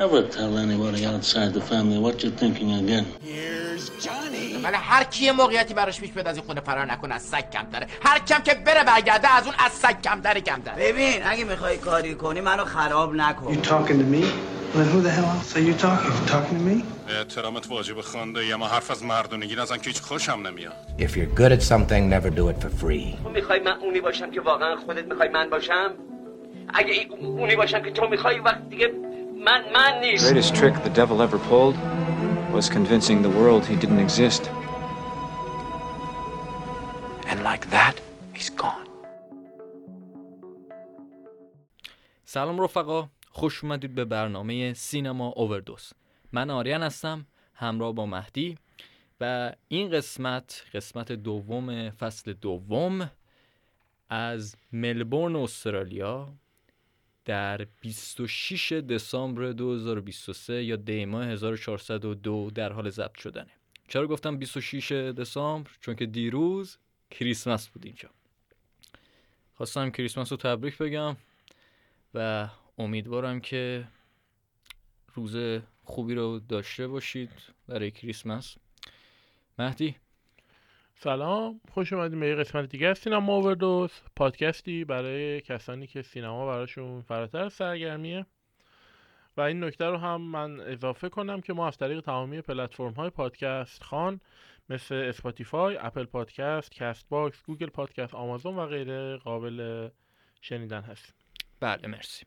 Never tell anybody outside the family what you're thinking again. Here's Johnny. ولی هر کی موقعیتی براش پیش بیاد از این خونه فرار نکنه از سگ کم داره هر کم که بره برگرده از اون از سگ کم داره کم داره ببین اگه می‌خوای کاری کنی منو خراب نکن You talking to me? Who the hell else are you talking? Talking to me? احترامت واجب خونده یا ما حرف از مردونگی نزن که هیچ خوشم نمیاد If you're good at something, never do it for free. تو می‌خوای من اونی باشم که واقعا خودت می‌خوای من باشم اگه اونی باشم که تو می‌خوای وقت دیگه من من نیست greatest trick the devil ever pulled was convincing the world he didn't exist. And like that, he's gone. سلام رفقا خوش اومدید به برنامه سینما اووردوز من آریان هستم همراه با مهدی و این قسمت قسمت دوم فصل دوم از ملبورن استرالیا در 26 دسامبر 2023 یا دی ماه 1402 در حال ضبط شدنه. چرا گفتم 26 دسامبر؟ چون که دیروز کریسمس بود اینجا. خواستم کریسمس رو تبریک بگم و امیدوارم که روز خوبی رو داشته باشید برای کریسمس. مهدی؟ سلام خوش اومدیم به یه قسمت دیگه از سینما اووردوز پادکستی برای کسانی که سینما براشون فراتر سرگرمیه. و این نکته رو هم من اضافه کنم که ما از طریق تمامی پلتفرم های پادکست خوان مثل Spotify، Apple Podcast، Castbox، Google Podcast، آمازون و غیره قابل شنیدن هستیم. بله مرسی.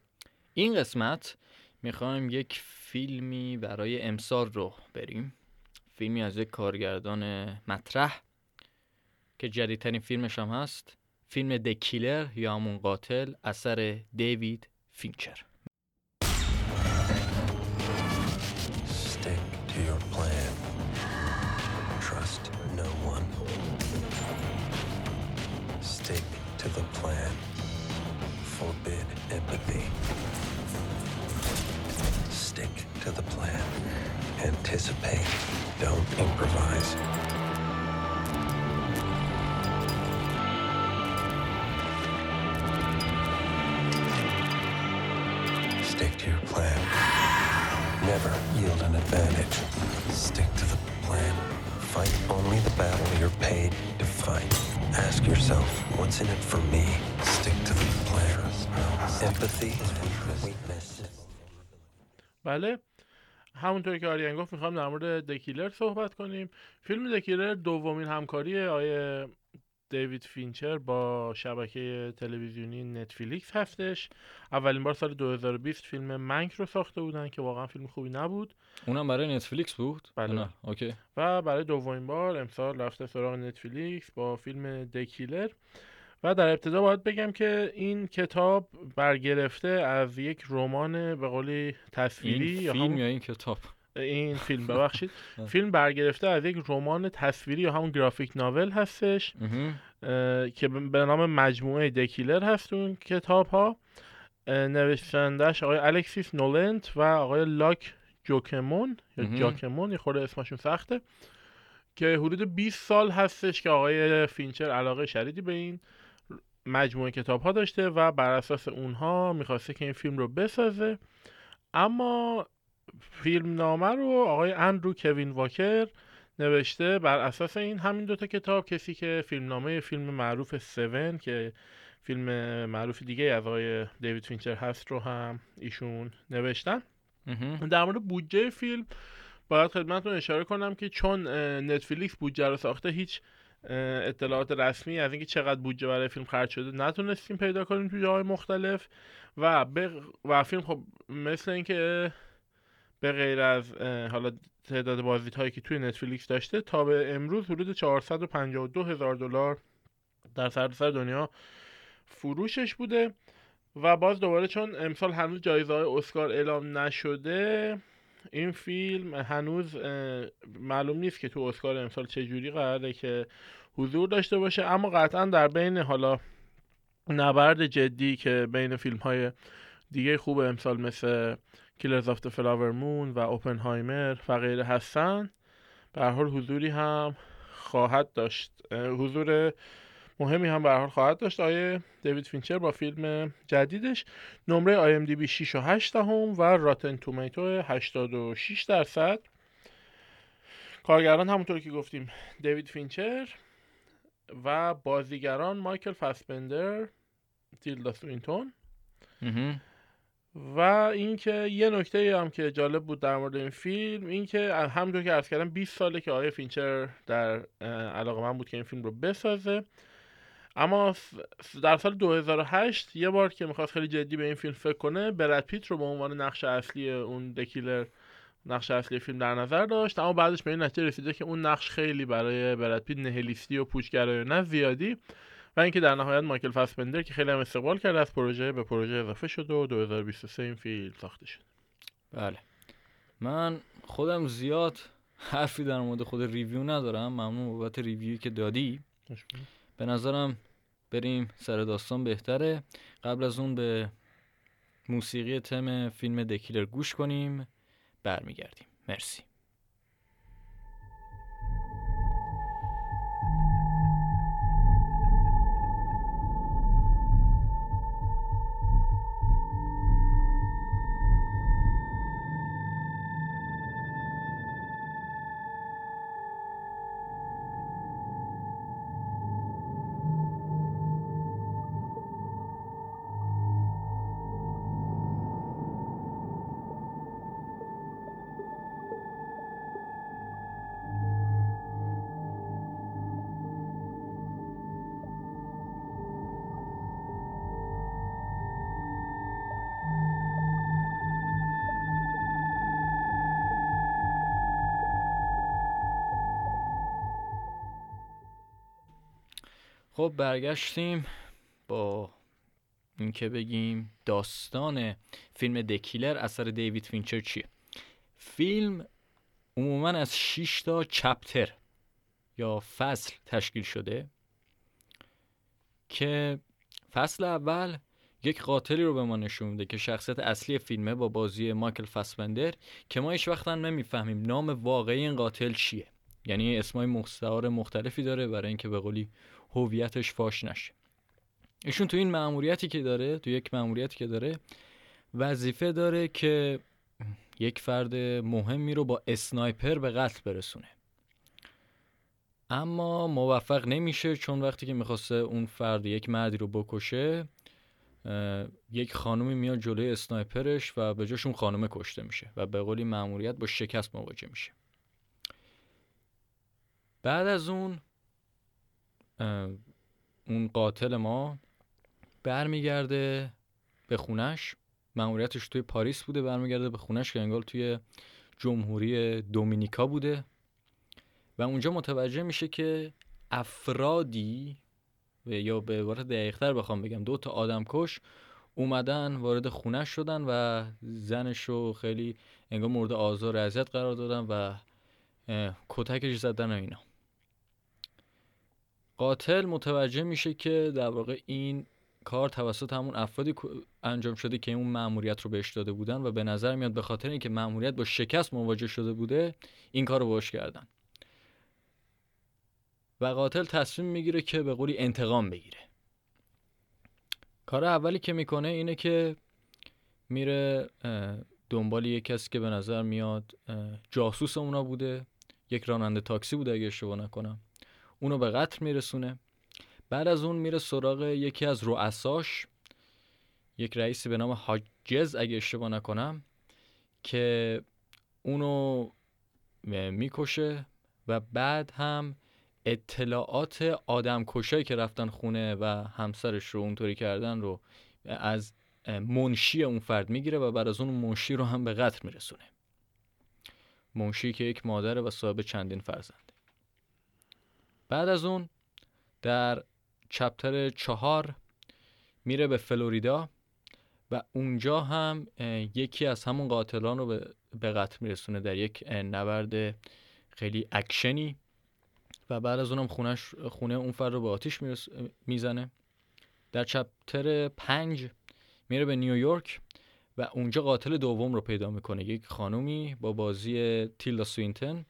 این قسمت می‌خوایم یک فیلمی برای امسال رو بریم. فیلمی از یک کارگردان مطرح. که جدیدترین فیلمش هم هست فیلم دکیلر یا همون قاتل اثر دیوید فینچر. advantage. Stick to the plan. Fight only the battle you're paid to fight. Ask yourself, what's in it for me? Stick to the plan. Empathy is weakness. بله همونطور که آریان گفت میخوام در مورد دکیلر صحبت کنیم فیلم دکیلر دومین همکاری آیه دیوید فینچر با شبکه تلویزیونی نتفلیکس هستش. اولین بار سال 2020 فیلم منک رو ساخته بودن که واقعا فیلم خوبی نبود. اونم برای نتفلیکس بود؟ بله. نه. اوکی. و برای دومین بار امسال رفته سراغ نتفلیکس با فیلم دکیلر و در ابتدا باید بگم که این کتاب برگرفته از یک رمان به قولی تصویری این یا فیلم همون- یا این کتاب؟ این فیلم ببخشید. فیلم برگرفته از یک رمان تصویری یا همون گرافیک ناول هستش که به نام مجموعه The Killer هست اون کتاب ها نویسندش آقای الکسیس نولنت و آقای لوک جکمون یا. جاکمون یه خورده اسمشون سخته که حدود 20 سال هستش که آقای فینچر علاقه شدیدی به این مجموعه کتاب ها داشته و بر اساس اونها می‌خواسته که این فیلم رو بسازه. اما فیلم نامه رو آقای اندرو کوین واکر نوشته بر اساس این همین دوتا کتاب کسی که فیلم نامه فیلم معروف سون که فیلم معروف دیگه از آقای دیوید فینچر هست رو هم ایشون نوشتن. در مورد بودجه فیلم باید خدمتتون اشاره کنم که چون نتفلیکس بودجه رو ساخته هیچ اطلاعات رسمی از اینکه چقدر بودجه برای فیلم خرج شده نتونستیم پیدا کنیم تو جاهای مختلف و و فیلم خب مثل اینکه به غیر از حالا تعداد بازدید هایی که توی نتفلیکس داشته تا به امروز حدود 452 هزار دلار در سرتاسر دنیا فروشش بوده و باز دوباره چون امسال هنوز جایزه های اسکار اعلام نشده این فیلم هنوز معلوم نیست که تو اسکار امسال چه جوری قراره که حضور داشته باشه اما قطعا در بین حالا نبرد جدی که بین فیلم های دیگه خب امثال مثل Killers of the Flower Moon و اوپنهایمر و غیره هستن. به هر حال حضوری هم خواهد داشت. حضور مهمی هم به هر حال خواهد داشت. آقای دیوید فینچر با فیلم جدیدش. نمره IMDb 6 و 8 دهم و Rotten Tomatoes 86 درصد. کارگردان همونطور که گفتیم دیوید فینچر و بازیگران مایکل فاسبندر تیلدا سوینتون. و اینکه یه نکته هم که جالب بود در مورد این فیلم اینکه همونطور که عرض کردم 20 ساله که آقای فینچر در علاقه‌مند بود که این فیلم رو بسازه. اما در سال 2008 یه بار که می‌خواست خیلی جدی به این فیلم فکر کنه برد پیت رو به عنوان نقش اصلی اون The Killer نقش اصلی فیلم در نظر داشت. اما بعدش به این نتیجه رسیده که اون نقش خیلی برای برد پیت نهلیستی و پوچگرایانه زیادی. و اینکه در نهایت مایکل فاسبندر که خیلی هم استقبال کرده از پروژه به پروژه اضافه شد و 2023 این فیلم ساخته شد. بله. من خودم زیاد حرفی در مورد خود ریویو ندارم. ممنون بابت ریویوی که دادی. به نظرم بریم سر داستان بهتره. قبل از اون به موسیقی تم فیلم دکیلر گوش کنیم. برمیگردیم. مرسی. خب برگشتیم با اینکه بگیم داستان فیلم دکیلر اثر دیوید فینچر چیه؟ فیلم عموما از 6 تا چپتر یا فصل تشکیل شده که فصل اول یک قاتلی رو به ما نشون میده که شخصیت اصلی فیلمه با بازی مایکل فاسبندر که ما هیچ وقتا نمی‌فهمیم نام واقعی این قاتل چیه. یعنی اسمای مستعار مختلفی داره برای اینکه به قولی هویتش فاش نشه. ایشون تو این مأموریتی که داره تو یک مأموریتی که داره وظیفه داره که یک فرد مهمی رو با اسنایپر به قتل برسونه. اما موفق نمیشه چون وقتی که می‌خواسته اون فرد یک مردی رو بکشه یک خانومی میاد جلوی اسنایپرش و به جاش اون خانومه کشته میشه و به قولی مأموریت با شکست مواجه میشه. بعد از اون اون قاتل ما برمیگرده به خونش. مأموریتش توی پاریس بوده برمیگرده به خونش که انگار توی جمهوری دومینیکا بوده. و اونجا متوجه میشه که افرادی یا به عبارت دقیقتر بخوام بگم دو تا آدم کش اومدن وارد خونش شدن و زنش رو خیلی انگار مورد آزار اذیت قرار دادن و کتکش زدن و اینا. قاتل متوجه میشه که در واقع این کار توسط همون افرادی انجام شده که اون مأموریت رو بهش داده بودن و به نظر میاد به خاطر اینکه مأموریت با شکست مواجه شده بوده این کار رو باش کردن. و قاتل تصمیم می‌گیره که به قولی انتقام بگیره. کار اولی که می‌کنه اینه که میره دنبال یک کسی که به نظر میاد جاسوس اونا بوده. یک راننده تاکسی بوده اگه اشتباه نکنم. اونو به قتل میرسونه. بعد از اون میره سراغ یکی از رؤساش یک رئیسی به نام حاجز اگه اشتباه نکنم که اونو می‌کشه و بعد هم اطلاعات آدم کشایی که رفتن خونه و همسرش رو اونطوری کردن رو از منشی اون فرد می‌گیره و بعد از اون منشی رو هم به قتل میرسونه. منشی که یک مادره و صاحب چندین فرزند. بعد از اون در چپتر چهار میره به فلوریدا و اونجا هم یکی از همون قاتلان رو به قتل میرسونه در یک نبرد خیلی اکشنی و بعد از اونم خونش خونه اون فرد رو به آتیش می‌زنه. در چپتر پنج میره به نیویورک و اونجا قاتل دوم رو پیدا می‌کنه. یک خانومی با بازی تیلدا سوینتن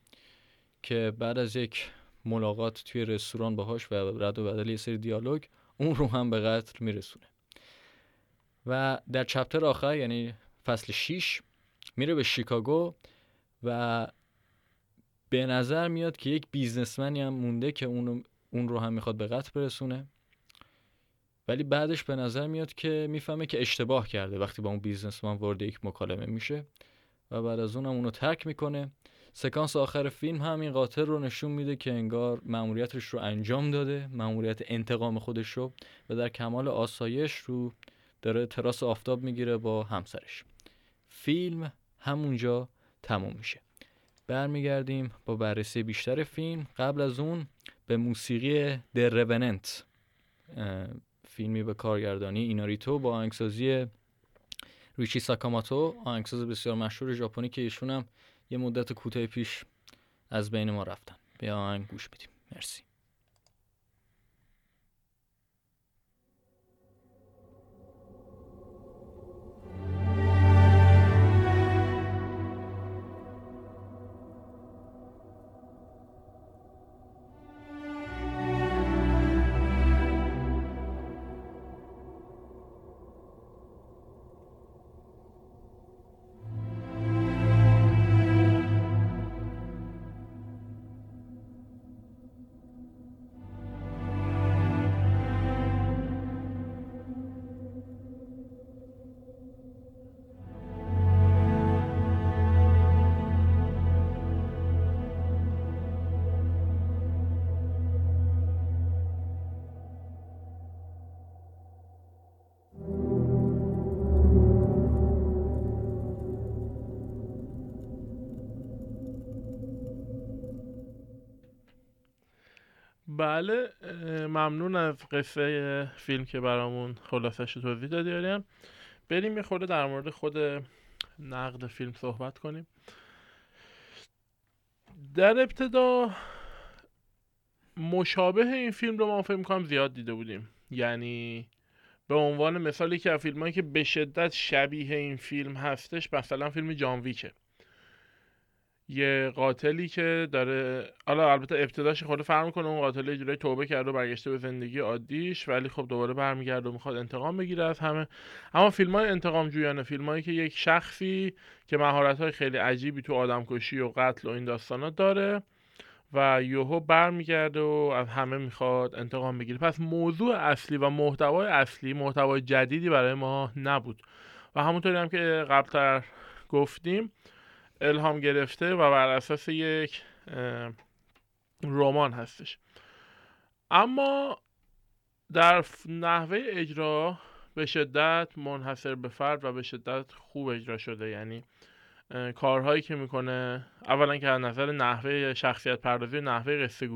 که بعد از یک ملاقات توی رستوران باهاش و رد و بدل یه سری دیالوگ اون رو هم به قتل میرسونه. و در چپتر آخر یعنی فصل 6 میره به شیکاگو و به نظر میاد که یک بیزنسمنی هم مونده که اون رو, اون رو هم می‌خواد به قتل برسونه. ولی بعدش به نظر میاد که می‌فهمه که اشتباه کرده وقتی با اون بیزنسمن وارد یک مکالمه میشه و بعد از اونم اونو ترک می‌کنه. سکانس آخر فیلم هم این قاتل رو نشون میده که انگار مأموریتش رو انجام داده مأموریت انتقام خودش رو و در کمال آسایش رو داره تراس آفتاب می‌گیره با همسرش. فیلم همونجا تموم میشه. برمیگردیم با بررسی بیشتر فیلم. قبل از اون به موسیقی در فیلمی به کارگردانی ایناریتو با آهنگسازی ریچی ساکاماتو. آهنگساز بسیار مشهور ژاپنی که ایشون هم یه مدت کوتاه پیش از بین ما رفتن. به آهنگ گوش بدیم. مرسی. بله ممنون از قصه فیلم که برامون خلاصش توضیح دادی آریان بریم یه خورده در مورد خود نقد فیلم صحبت کنیم. در ابتدا مشابه این فیلم رو ما فکر می‌کنم زیاد دیده بودیم. یعنی به عنوان مثالی که از که به شدت شبیه این فیلم هستش مثلا فیلم جان ویکه. یه قاتلی که داره حالا البته ابتداش خود فرق می‌کنه اون قاتل یه جورایی توبه کرده و برگشته به زندگی عادیش ولی خب دوباره برمیگرده و می‌خواد انتقام بگیره از همه. اما فیلم های انتقام جویانه فیلم هایی که یک شخصی که مهارت های خیلی عجیبی تو آدمکشی و قتل و این داستانات داره و یوهو برمیگرده و از همه می‌خواد انتقام بگیره. پس موضوع اصلی و محتوای اصلی محتوای جدیدی برای ما نبود. و همونطوری هم که قبلتر گفتیم الهام گرفته و بر اساس یک رمان هستش. اما در نحوه اجرا به شدت منحصر به فرد و به شدت خوب اجرا شده. یعنی کارهایی که می‌کنه اولا که از نظر نحوه شخصیت پردازی نحوه قصه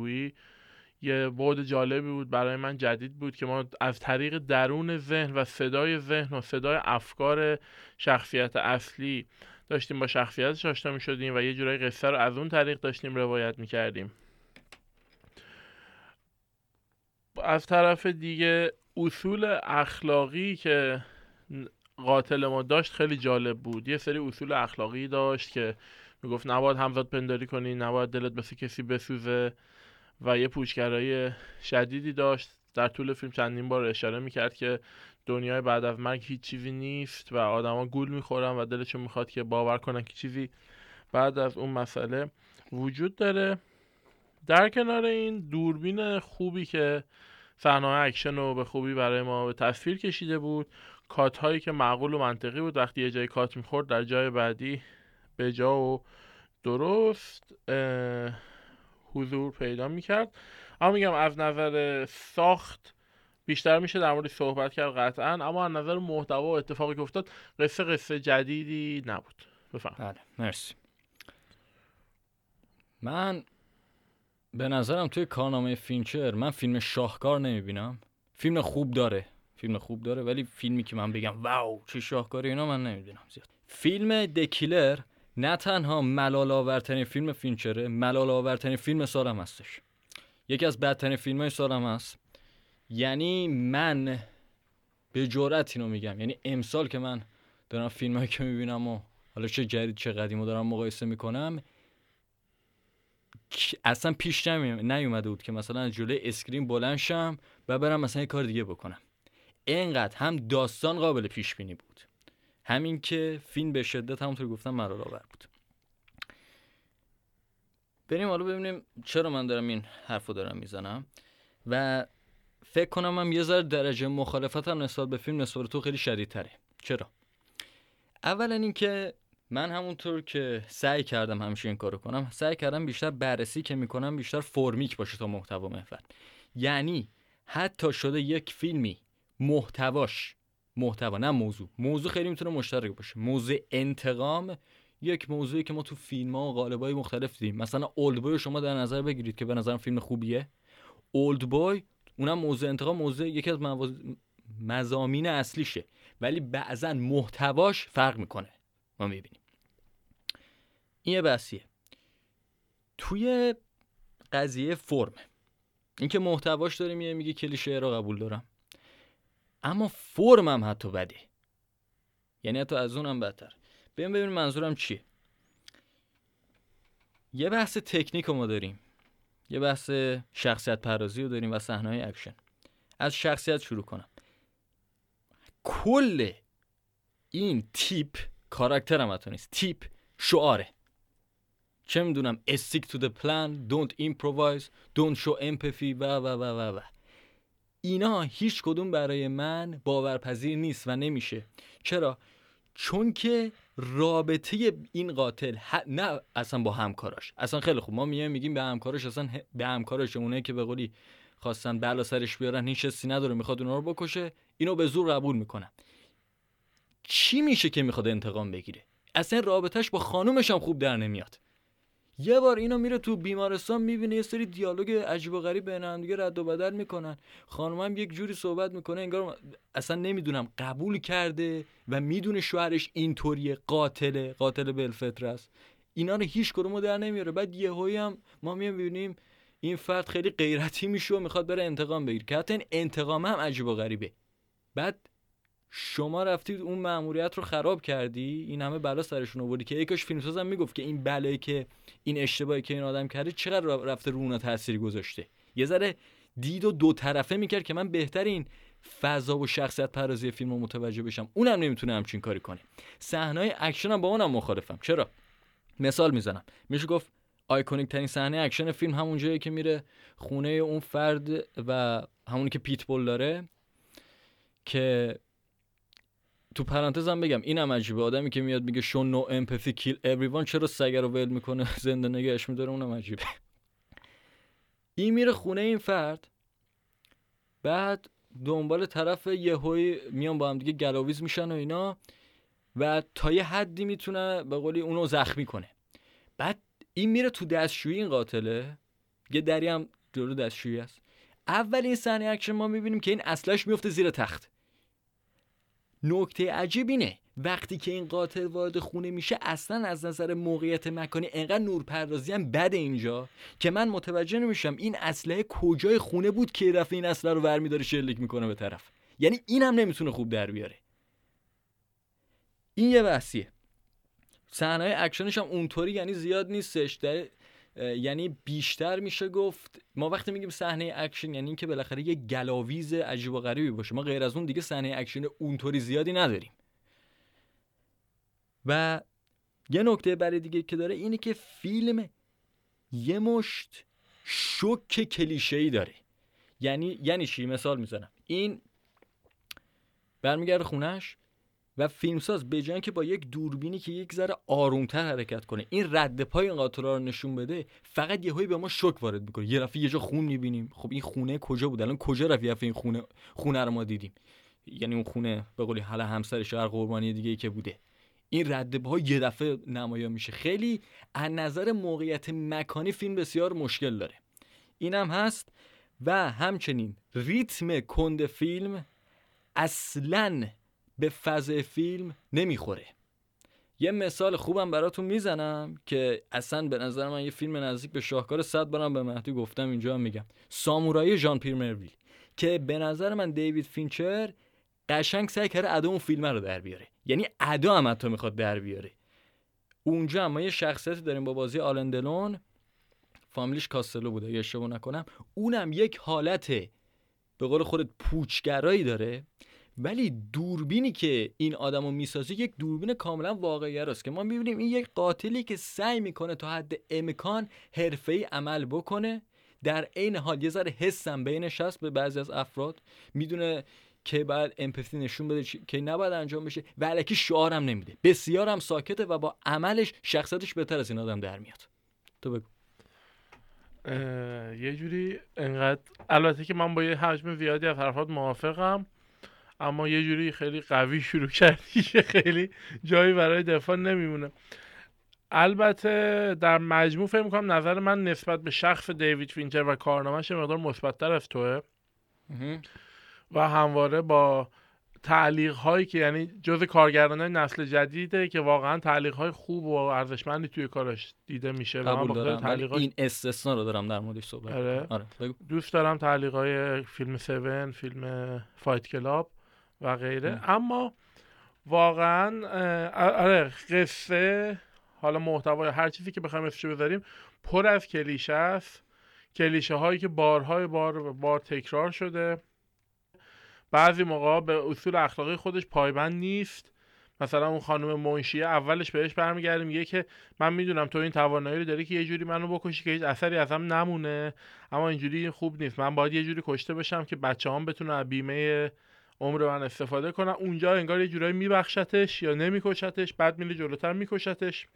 یه بعد جالبی بود. برای من جدید بود که ما از طریق درون ذهن و صدای ذهن و صدای افکار شخصیت اصلی داشتیم با شخصیتش آشنا می شدیم و یه جورایی قصه رو از اون طریق داشتیم روایت می کردیم از طرف دیگه اصول اخلاقی که قاتل ما داشت خیلی جالب بود. یه سری اصول اخلاقی داشت که می‌گفت نباید همزاد پنداری کنی نباید دلت بسی کسی بسوزه و یه پوچگرایی شدیدی داشت. در طول فیلم چندین بار اشاره می‌کرد که دنیای بعد از مرگ هیچ چیزی نیست و آدما گول می‌خورن و دلشون می‌خواد که باور کنن که چیزی بعد از اون مسئله وجود داره. در کنار این دوربین خوبی که صحنه اکشن رو به خوبی برای ما به تصویر کشیده بود کات هایی که معقول و منطقی بود وقتی یه جای کات می‌خورد در جای بعدی به جا و درست حضور پیدا می‌کرد. اما میگم از نظر ساخت بیشتر میشه در مورد صحبت کرد قطعا اما از نظر محتوا و اتفاقی که افتاد قصه قصه جدیدی نبود. بله بله مرسی. من به نظرم توی کارنامه فینچر من فیلم شاهکار نمی‌بینم. فیلم خوب داره فیلم خوب داره ولی فیلمی که من بگم wow چه شاهکاری اینا من نمی‌دونم زیاد. فیلم The Killer نه تنها ملال آورترین فیلم فینچره ملال آورترین فیلم سال هم هستش. یکی از بدترین فیلم های سالم هست. یعنی من به جرأت اینو میگم. یعنی امسال که من دارم فیلم هایی که می‌بینم و حالا چه جدید چه قدیم دارم مقایسه می‌کنم اصلا پیش نیومده بود که مثلا جلوی اسکرین بلند شم و برم مثلا یه کار دیگه بکنم. اینقدر هم داستان قابل پیش بینی بود. همین که فیلم به شدت همونطور گفتم مرار آور بود. بریم حالا ببینیم چرا من دارم این حرفو دارم می‌زنم. و فکر کنم هم یه ذره درجه مخالفتم نسبت به فیلم نسبت تو خیلی شدیدتره. چرا؟ اولا اینکه من همونطور که سعی کردم همیشه این کارو کنم سعی کردم بیشتر بررسی که می‌کنم بیشتر فرمیک باشه تا محتوا محور. یعنی حتی شده یک فیلمی محتواش محتوا نه موضوع. موضوع خیلی می‌تونه مشترک باشه. موضوع انتقام یک موضوعی که ما تو فیلم ها و قالبای مختلف دیدیم. مثلا اولد بوی شما در نظر بگیرید که به نظرم فیلم خوبیه. اولد بوی اونم موضوع انتقام موضوع یکی از مواز... مزامین اصلیشه. ولی بعضا محتواش فرق می‌کنه. ما می‌بینیم. این یه بحثیه. توی قضیه فرم اینکه محتواش داره میگه میگه کلیشه رو قبول دارم. اما فرمم حتی بده یعنی حتی از اونم بدتر. ببین ببین منظورم چیه. یه بحث تکنیک ما داریم. یه بحث شخصیت پردازی رو داریم و صحنه اکشن. از شخصیت شروع کنم. کل این تیپ کاراکتر هم نیست. تیپ شعاره. چه می‌دونم stick to the plan don't improvise don't show empathy و و و و و. اینا هیچ کدوم برای من باورپذیر نیست و نمیشه. چرا؟ چون که رابطه این قاتل ه- نه اصلا با همکاراش. اصلا خیلی خوب. ما میایم میگیم به همکاراش اصلا به همکاراش اونایی که به قولی خواستن بلا سرش بیارن هیچ حسی نداره می‌خواد اونا رو بکشه اینو به زور قبول می‌کنن. چی میشه که می‌خواد انتقام بگیره؟ اصلا رابطهش با خانومش هم خوب در نمیاد. یه بار اینو میره تو بیمارستان می‌بینه یه سری دیالوگ عجیب و غریب بین هم دیگه رد و بدل می‌کنن. خانومم یک جوری صحبت می‌کنه انگار اصلا نمی‌دونم قبول کرده و می‌دونه شوهرش اینطوریه قاتله قاتل بالفطر است اینا رو هیچ کدومو در نمیاره. بعد یهویی هم ما می‌بینیم این فرد خیلی غیرتی میشه و می‌خواد بره انتقام بگیره. که حتی انتقام هم عجیب و غریبه. بعد شما رفتید اون مأموریت رو خراب کردی؟ این همه بلا سرشون آوردی که یکاش فیلمسازم می‌گفت که این بلایی که این اشتباهی که این آدم کرده چقدر رفته رو اونا تاثیر گذاشته؟ یه ذره دید رو دو طرفه می‌کرد که من بهتر این فضا و شخصیت پردازی فیلم رو متوجه بشم. اونم نمی‌تونه همچین کاری کنه. صحنه اکشن هم با اونم مخالفم. چرا؟ مثال می‌زنم. میشه گفت آیکونیک ترین صحنه اکشن فیلم همون جایی که میره خونه اون فرد و همونی که پیتبول داره که تو پرانتز هم بگم اینم عجیبه. آدمی که میاد میگه show no empathy kill everyone چرا سگه رو ول می‌کنه؟ زنده نگهش میداره اونم عجیبه. این میره خونه این فرد بعد دنبال طرف یهوی میان با هم دیگه گلاویز میشن و اینا و تا یه حدی می‌تونه به قولی اونو زخمی کنه. بعد این میره تو دستشویی این قاتله. یه دری هم جلو دستشویی است اولین صحنه اکشن ما می‌بینیم که این اسلحه‌ش میفته زیر تخت. نکته عجیب اینه. وقتی که این قاتل وارد خونه میشه اصلا از نظر موقعیت مکانی انقدر نورپردازی هم بده اینجا که من متوجه نمیشم این اسلحه کجای خونه بود که یه دفعه این اسلحه رو برمیداره شلیک می‌کنه به طرف. یعنی این هم نمی‌تونه خوب در بیاره. این یه بحثیه. صحنه اکشنش هم اونطوری یعنی زیاد نیستش. در یعنی بیشتر میشه گفت ما وقتی میگیم صحنه اکشن یعنی اینکه بالاخره یه گلاویز عجیب و غریبی باشه. ما غیر از اون دیگه صحنه اکشن اونطوری زیادی نداریم. و یه نکته برای دیگه که داره اینه که فیلم یه مشت شک کلیشه ای داره. یعنی یعنی چی؟ مثال می‌زنم. این برمیگرده خونش و فیلمساز به جای که با یک دوربینی که یک ذره آرومتر حرکت کنه این رد پای قاتلا رو نشون بده فقط یهویی به ما شوک وارد می‌کنه. یه رفی یه جا خون می‌بینیم. خب این خونه کجا بود؟ الان کجا رفت یه این خونه خونه رو ما دیدیم؟ یعنی اون خونه به قولی حالا همسرش هر قربانی دیگه ای که بوده. این رد پا یه دفعه نمایان میشه. خیلی از نظر موقعیت مکانی فیلم بسیار مشکل داره. اینم هست و همچنین ریتم کند فیلم اصلاً به فضای فیلم نمی‌خوره. یه مثال خوبم براتون می‌زنم که اصلا به نظر من یه فیلم نزدیک به شاهکار صد بارم به مهدی گفتم اینجا هم میگم. سامورایی ژان پیر مرویل که به نظر من دیوید فینچر قشنگ سعی کرده ادا اون فیلم رو در بیاره. یعنی ادا هم حتی می‌خواد در بیاره. اونجا هم ما یه شخصیتی داریم با بازی آلن دلون فامیلیش کاستلو بوده اگه اشتباه نکنم. اونم یک حالت به قول خودت پوچگرایی داره. ولی دوربینی که این آدمو می‌سازه یک دوربین کاملا واقعی است که ما می‌بینیم این یک قاتلی که سعی می‌کنه تا حد امکان حرفه‌ای عمل بکنه در عین حال یه ذره حسم بینش هست به بعضی از افراد می‌دونه که بعد امپاتی نشون بده که نباید انجام بشه و علکی شعارم نمیده. بسیار هم ساکته و با عملش شخصیتش بهتر از این آدم در میاد. تو بگو. یه جوری انقدر البته که من با یه حجم زیادی از حرفات موافقم. اما یه جوری خیلی قوی شروع کردی که خیلی جایی برای دفاع نمیمونه. البته در مجموع فکر می‌کنم نظر من نسبت به شخص دیوید فینچر و کارنامهش مقدار مثبتتر از توه. و همواره با تعلیق هایی که یعنی جز کارگردان نسل جدیده که واقعا تعلیق های خوب و ارزشمندی توی کارش دیده میشه قبول دارم. تعلیق این استثنا رو دارم در موردش صحبت آره. آره. دوست دارم تعلیق های فیلم 7 فیلم Fight Club. و غیره. اما واقعا آره قصه حالا محتوا هر چیزی که بخوایم اسمشو بذاریم پر از کلیشه است. کلیشه هایی که بارهای بار بار تکرار شده. بعضی موقع به اصول اخلاقی خودش پایبند نیست. مثلا اون خانم منشیه اولش بهش برمیگرده میگه که من می‌دونم تو این توانایی رو داری که یه جوری منو بکشی که هیچ اثری ازم نمونه. اما اینجوری خوب نیست. من باید یه جوری کشته بشم که بچه هم بتونن بیمه عمر من استفاده کنن اونجا انگار یه جورایی میبخشتش یا نمیکشتش بعد میره جلوتر میکشتش.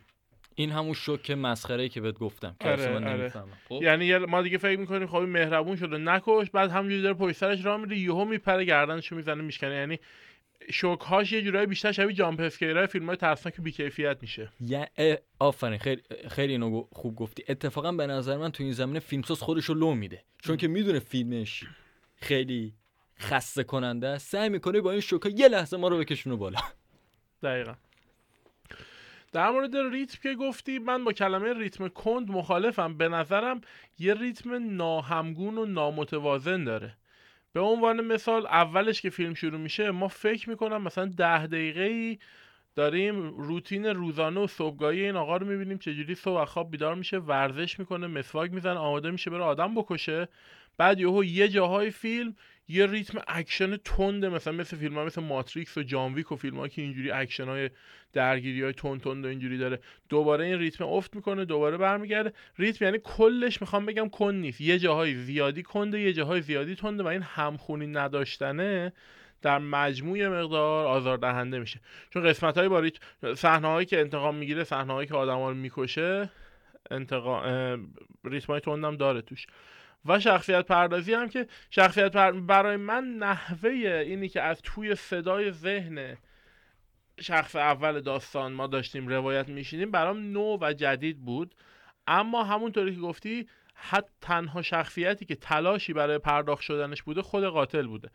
این همون شوک مسخره ای که بهت گفتم. که آره، آره. خب؟ یعنی ما دیگه فکر می‌کنیم خب مهربون شده. نکش بعد همونجوری داره پشت سرش راه میره یهو میپره گردنشو می‌زنه میشکنه. یعنی شوک هاش یه جورایی بیشتر شبیه جامپ اسکیرای فیلم های ترسناک بی کیفیت میشه. یا آفرین. خیلی خیلی اینو خوب گفتی. اتفاقا به نظر من تو این زمینه فیلمساز خودش رو لو میده. چون که می‌دونه فیلمش خیلی خسته کننده سعی می‌کنه با این شوکا یه لحظه ما رو بکشونه بالا. دقیقا. در مورد ریتم که گفتی من با کلمه ریتم کند مخالفم. به نظرم یه ریتم ناهمگون و نامتوازن داره. به عنوان مثال اولش که فیلم شروع میشه ما فکر می‌کنم مثلا ده دقیقه ای داریم روتین روزانه و صبحگاهی این آقا رو می‌بینیم چجوری صبح خواب بیدار میشه ورزش می‌کنه مسواک می‌زنه آماده میشه بره آدم بکشه. بعد یهو یه جاهای فیلم یه ریتم اکشن تنده مثلا مثل فیلم ها مثل ماتریکس و جان ویک و فیلم که اینجوری اکشن های درگیری های تند تند و اینجوری داره. دوباره این ریتم افت می‌کنه دوباره برمیگرده. ریتم یعنی کلش می‌خوام بگم کن نیست. یه جاهای زیادی کنده یه جاهای زیادی تنده و این همخونی نداشتنه در مجموع مقدار آزاردهنده میشه. چون قسمت های با صحنه هایی که انتقام می‌گیره صحنه هایی که آدم رو می‌کشه انتقام ریتم های تندم داره توش. و شخصیت پردازی هم که شخصیت برای من نحوه اینی که از توی صدای ذهن شخص اول داستان ما داشتیم روایت میشینیم برام نو و جدید بود. اما همونطوری که گفتی حتی تنها شخصیتی که تلاشی برای پرداخت شدنش بوده خود قاتل بوده.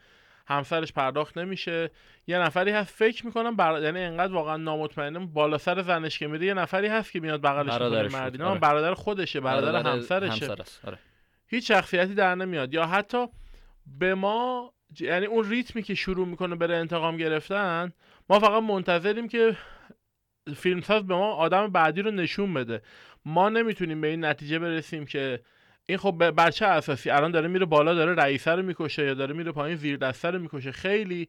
همسرش پرداخت نمیشه. یه نفری هست فکر می‌کنم بر... یعنی انقدر واقعا نامطمئنم بالا سر زنش که میره یه نفری هست که میاد بغلش می‌کنه مردینه آره. برادر خودشه برادر, برادر همسرشه. آره. هیچ شخصیتی در نمیاد. یا حتی به ما یعنی اون ریتمی که شروع می‌کنه بره انتقام گرفتن ما فقط منتظریم که فیلمساز به ما آدم بعدی رو نشون بده. ما نمی‌تونیم به این نتیجه برسیم که این خب بر چه اساسی؟ الان داره میره بالا داره رئیسه رو می‌کشه یا داره میره پایین زیر دسته رو می‌کشه. خیلی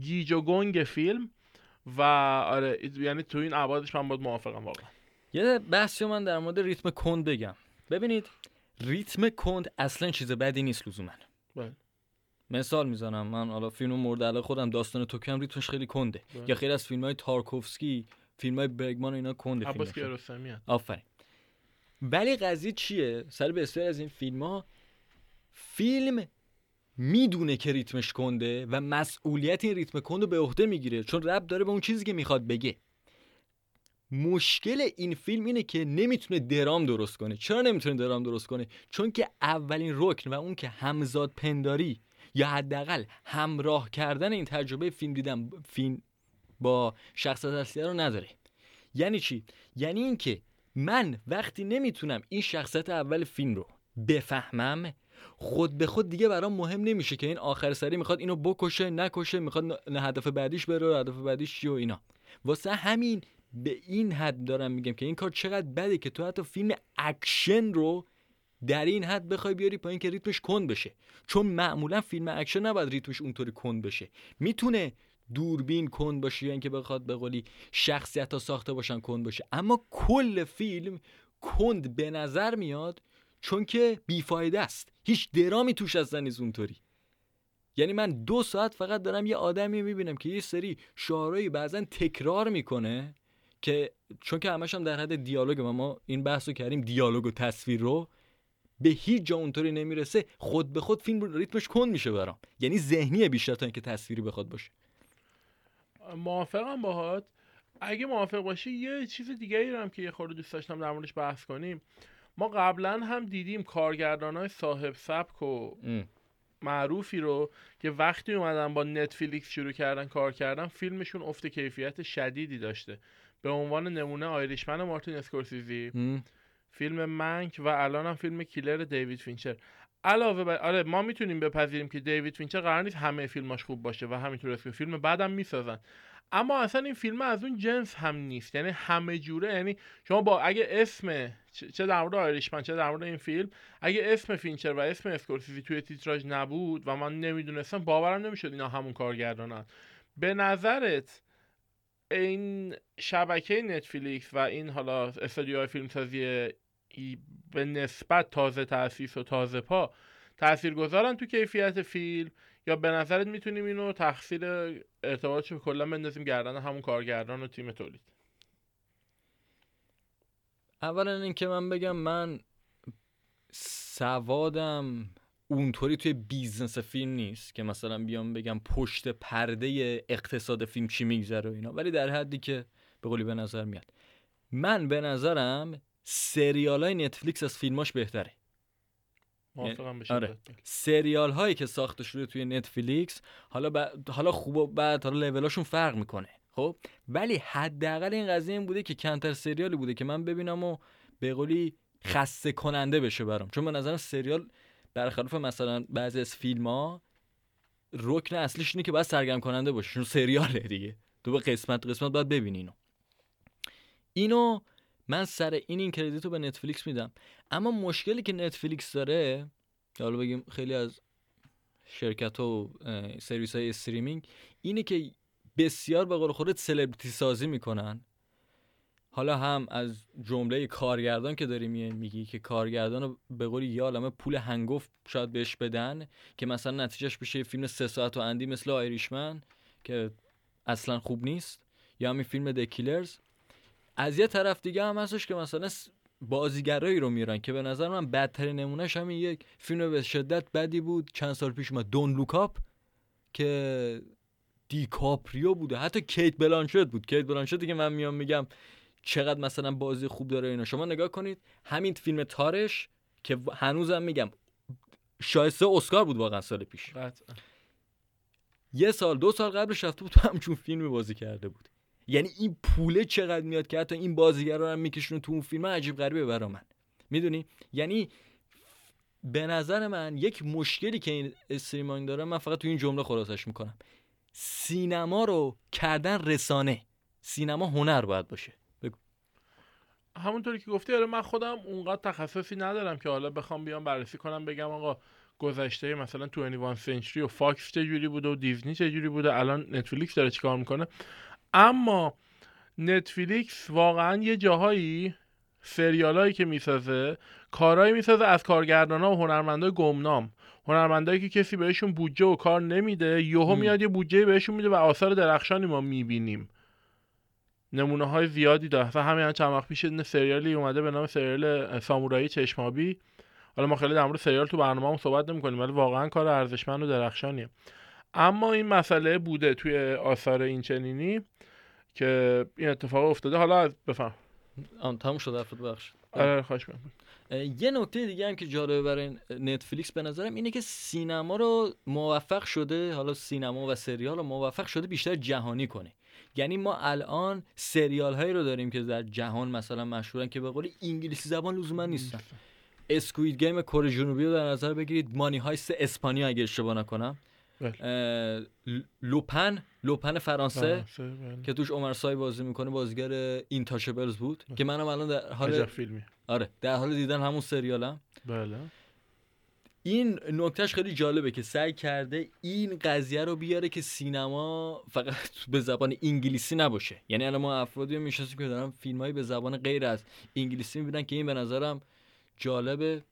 گیج و گنگ فیلم و آره یعنی تو این ابعادش من باید موافقم واقعا. یه بحثی من در مورد ریتم کند بگم. ببینید ریتم کند اصلا چیز بدی نیست لزوما. بله. مثال می‌زنم من حالا فیلم مورد علاقه خودم داستان توکیو هم ریتمش خیلی کنده. بله. یا خیلی از فیلم های تارکوفسکی فیلم های برگمان اینا کنده فیلم آفرین. ولی قضیه چیه؟ سر بسیاری از این فیلم ها فیلم می‌دونه که ریتمش کنده و مسئولیت این ریتم کند رو به عهده می‌گیره چون ربط داره به اون چیزی که می‌خواد بگه. مشکل این فیلم اینه که نمی‌تونه درام درست کنه. چرا نمی‌تونه درام درست کنه؟ چون که اولین رکن و اون که همزاد پنداری یا حداقل همراه کردن این تجربه فیلم دیدن فیلم با شخصیت اصلی رو نداره. یعنی چی؟ یعنی اینکه من وقتی نمی‌تونم این شخصیت اول فیلم رو بفهمم خود به خود دیگه برام مهم نمیشه که این آخر سری می‌خواد اینو بکشه نکشه می‌خواد هدف بعدیش بره هدف بعدیش چی و اینا. واسه همین به این حد دارم میگم که این کار چقدر بده که تو حتی فیلم اکشن رو در این حد بخوای بیاری پایین که ریتمش کند بشه. چون معمولا فیلم اکشن نباید ریتمش اونطوری کند بشه. می‌تونه دوربین کند باشه یا اینکه بخواد به قولی شخصیت ها ساخته باشن کند باشه. اما کل فیلم کند به نظر میاد چون که بیفایده است. هیچ درامی توش اصلا نیست اونطوری. یعنی من دو ساعت فقط دارم یه آدمی می‌بینم که یه سری شعارهایی بعضا تکرار می‌کنه که چون که همش هم در حد دیالوگ و ما این بحث رو کردیم دیالوگ و تصویر رو به هیچ جا اونطوری نمی‌رسه. خود به خود فیلم ریتمش کند میشه برام. یعنی ذهنیه بیشتر تا اینکه تصویری بخواد باشه. موافقم باهات. اگه موافق باشی یه چیز دیگه ای هم که یه خورده دوست داشتم در موردش بحث کنیم. ما قبلا هم دیدیم کارگردان های صاحب سبک و معروفی رو که وقتی اومدن با نتفلیکس شروع کردن کار کردن فیلمشون افت کیفیت شدیدی داشته. به عنوان نمونه آیریشمن مارتین اسکورسیزی. فیلم منک و الان هم فیلم کیلر دیوید فینچر. علاوه بر آره ما می‌تونیم بپذیریم که دیوید فینچر قرار نیست همه فیلماش خوب باشه و همینطور اسم فیلم بعدم می‌سازن. اما اصلا این فیلم از اون جنس هم نیست. یعنی همه جوره یعنی شما با اگه اسم چه در مورد آیریشمن چه در مورد این فیلم اگه اسم فینچر و اسم اسکورسیزی توی تیتراژ نبود و من نمی‌دونستم باورم نمی‌شد اینا همون کارگردانن. به نظرت این شبکه نتفلیکس و این حالا استودیوهای فیلمسازی به نسبت تازه تاسیس و تازه پا تأثیر گذارن تو کیفیت فیلم یا به نظرت می‌تونیم اینو تقصیر ارتباطش کلا بندازیم گردن همون کارگردان و تیم تولید؟ اولا اینکه من بگم من سوادم اونطوری توی بیزنس فیلم نیست که مثلا بیام بگم پشت پرده اقتصاد فیلم چی میگذره و اینا. ولی در حدی که به قولی به نظر میاد. من به نظرم سریال های نتفلیکس از فیلماش بهتره. آره. سریال هایی که ساخته شده توی نتفلیکس حالا ب... حالا خوب و بعد حالا لولاشون فرق می‌کنه. خب؟ ولی حداقل این قضیه این بوده که کنتر سریالی بوده که من ببینم و به قولی خسته کننده بشه برام. چون به نظرم سریال برخلاف مثلا بعضی از فیلم ها رکن اصلیش اینه که باید سرگرم کننده باشه. چون سریاله دیگه. تو به قسمت قسمت باید ببینی اینو. اینو من سر این این کردیت رو به نتفلیکس میدم. اما مشکلی که نتفلیکس داره حالا بگیم خیلی از شرکت و سرویس های streaming اینه که بسیار به قول خودت سلبریتی سازی می‌کنن. حالا هم از جمله کارگردان که داری میگی که کارگردان رو به قولی یه عالمه پول هنگفت شاید بهش بدن که مثلا نتیجهش بشه فیلم سه ساعت و اندی مثل آیریشمن که اصلا خوب نیست یا همین فیلم د کیلر از یه طرف دیگه هم هستش که مثلا بازیگرایی رو میرن که به نظر من بدترین نمونهش همین یک فیلم به شدت بدی بود. چند سال پیش ما دونت لوک آپ که دیکاپریو بوده. حتی کیت بلانشت بود. کیت بلانشتی که من میام میگم چقدر مثلا بازی خوب داره اینا. شما نگاه کنید همین فیلم تارش که هنوزم میگم شایسته اسکار بود واقعا سال پیش. یه سال دو سال قبلش رفته بود تو همچون فیلم بازی کرده بود. یعنی این پوله چقدر میاد که حتی این بازیگر رو هم میکشونه تو اون فیلم عجیب غریبه برا من. می‌دونی؟ یعنی به نظر من یک مشکلی که این streaming داره من فقط تو این جمله خلاصش می‌کنم. سینما رو کردن رسانه. سینما هنر باید باشه. همونطوری که گفتی آره من خودم اونقدر تخصصی ندارم که حالا بخوام بیام بررسی کنم بگم آقا گذشته مثلا تو 21 سنچری فاکس چجوری بوده و دیزنی چجوری بوده الان نتفلیکس داره چیکار می‌کنه؟ اما نتفلیکس واقعا یه جاهایی سریالایی که می‌سازه کارهایی می‌سازه از کارگردان ها و هنرمندای گمنام. هنرمندایی که کسی بهشون بودجه و کار نمیده یهو میاد یه بودجه بهشون میده و آثار درخشانی ما می‌بینیم. نمونه های زیادی داره و همین چند وقت پیش این سریالی اومده به نام سریال سامورایی چشمابی حالا ما خیلی در مورد سریال تو برنامه صحبت نمی کنیم ولی واقعا کار ارزشمند و درخشانیه. اما این مسئله بوده توی آثار این چنینی که این اتفاق افتاده. حالا بفهم. آن تموم شده حرفت بخش آره خوش یه نکته دیگه هم که جالبه برای نتفلیکس به نظرم اینه که سینما رو موفق شده حالا سینما و سریال رو موفق شده بیشتر جهانی کنه. یعنی ما الان سریال هایی رو داریم که در جهان مثلا مشهورن که به قول انگلیسی زبان لزوما نیستن. اسکوید گیم کره جنوبی رو در نظر بگیرید. مانی هایست اسپانیا اگه اشتباه نکنم. بله. لوپن لوپن فرانسه بله. که توش عمر سای بازی می‌کنه بازیگر اینتاشبلز بود که منم الان در حال فیلمی آره در حال دیدن همون سریالم. بله. این نکتهش خیلی جالبه که سعی کرده این قضیه رو بیاره که سینما فقط به زبان انگلیسی نباشه. یعنی الان ما افرادی رو می‌شناسیم که دارن فیلمایی به زبان غیر از انگلیسی می‌بینن که این به نظرم جالبه.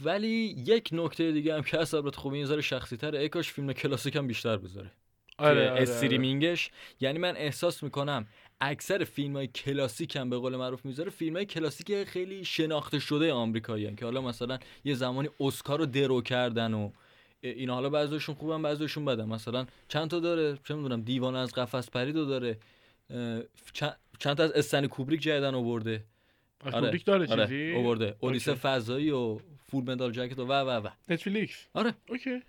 ولی یک نکته دیگه هم که هست البته خب این شخصی تره ای کاش فیلم کلاسیک هم بیشتر بذاره. آره، آره، آره. استریمینگش. یعنی من احساس می‌کنم اکثر فیلم های کلاسیک هم به قول معروف می‌ذاره. فیلم های کلاسیک خیلی شناخته شده آمریکایی که حالا مثلا یه زمانی اسکار رو درو کردن و اینا. حالا بعضیشون خوبن بعضیشون بدن. مثلا چند تا داره؟ چه می‌دونم دیوان از قفس پرید رو داره چند, تا از استنی کوبریک جدیدن آورده. از کوبریک داره چیزی؟ آورده. اودیسه okay. فضایی و فول متال جکت و و و و. نتفلیکس؟ آره. okay.